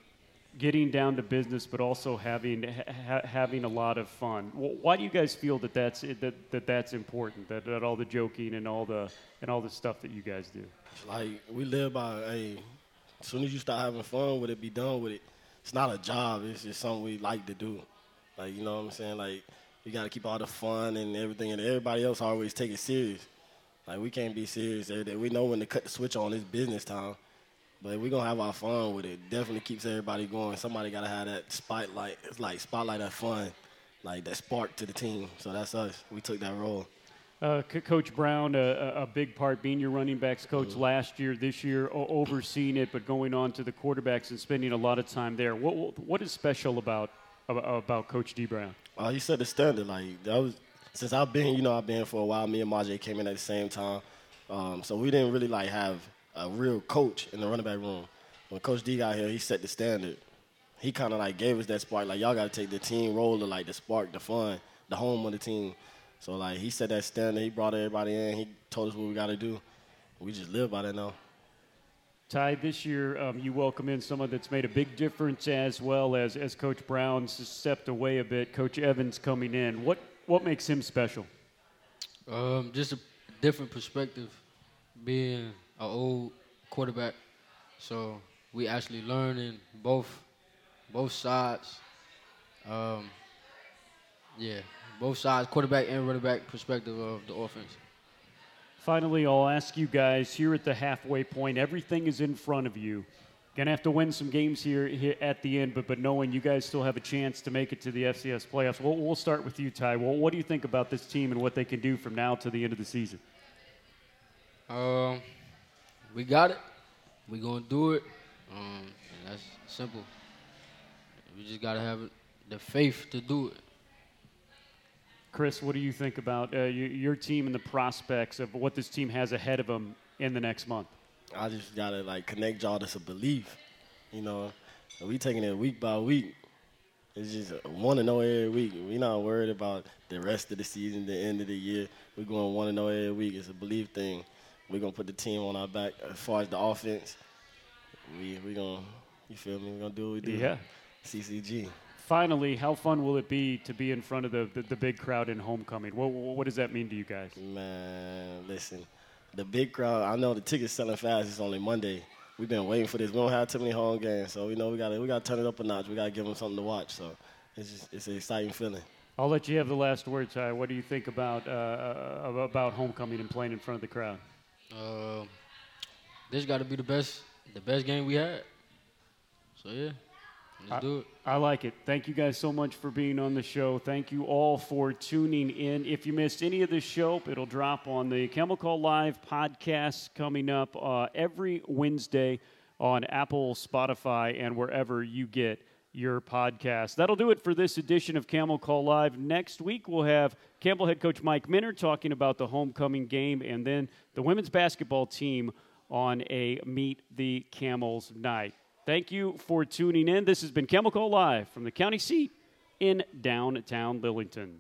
getting down to business, but also having ha- having a lot of fun. Why do you guys feel that that's that, that that's important? That, that all the joking and all the and all the stuff that you guys do. Like we live by, hey, as soon as you start having fun with it, be done with it. It's not a job. It's just something we like to do. Like you know what I'm saying? Like you got to keep all the fun and everything, and everybody else always take it serious. Like we can't be serious every day. We know when to cut the switch on. It's business time. But we're gonna have our fun with it. Definitely keeps everybody going. Somebody gotta have that spotlight. It's like spotlight that fun, like that spark to the team. So that's us. We took that role. Uh, C- coach Brown, a, a, big part being your running backs coach mm-hmm. last year, this year, o- overseeing it, but going on to the quarterbacks and spending a lot of time there. What what is special about about Coach Dee Brown? Uh, he set the standard. Like that was since I've been, you know, I've been for a while. Me and Majay came in at the same time, um, so we didn't really like have a real coach in the running back room. When Coach Dee got here, he set the standard. He kind of like gave us that spark. Like y'all got to take the team role to like the spark, the fun, the home of the team. So like he set that standard. He brought everybody in. He told us what we got to do. We just live by that now. Tai, this year um, you welcome in someone that's made a big difference as well as as Coach Brown's stepped away a bit. Coach Evans coming in. What what makes him special? Um, just a different perspective, being an old quarterback. So we actually learning both both sides. Um, yeah, both sides, quarterback and running back perspective of the offense. Finally, I'll ask you guys here at the halfway point. Everything is in front of you. Gonna have to win some games here, here at the end, but but knowing you guys still have a chance to make it to the FCS playoffs. We'll, we'll start with you, Tai. Well, what do you think about this team and what they can do from now to the end of the season? Um, we got it. We gonna do it. Um, that's simple. We just gotta have the faith to do it. Chris, what do you think about uh, your team and the prospects of what this team has ahead of them in the next month? I just gotta like connect y'all to some belief. You know, we taking it week by week. It's just one to know every week. We're not worried about the rest of the season, the end of the year. We're going one to know every week. It's a belief thing. We're gonna put the team on our back. As far as the offense, we we gonna you feel me? We're gonna do what we do. Yeah. CCG finally, how fun will it be to be in front of the, the, the big crowd in homecoming? What, what does that mean to you guys? Man, listen, the big crowd, I know the tickets selling fast. It's only Monday. We've been waiting for this. We don't have too many home games, so we know we got we got to turn it up a notch. We got to give them something to watch. So it's just, it's an exciting feeling. I'll let you have the last word, Tai. What do you think about uh, uh about homecoming and playing in front of the crowd? Uh, this got to be the best the best game we had. So yeah. Let's I, do it. I like it. Thank you guys so much for being on the show. Thank you all for tuning in. If you missed any of the show, it'll drop on the Camel Call Live podcast coming up uh, every Wednesday on Apple, Spotify, and wherever you get your podcast. That'll do it for this edition of Camel Call Live. Next week, we'll have Campbell head coach Mike Minter talking about the homecoming game and then the women's basketball team on a Meet the Camels night. Thank you for tuning in. This has been Camel Call Live from the county seat in downtown Lillington.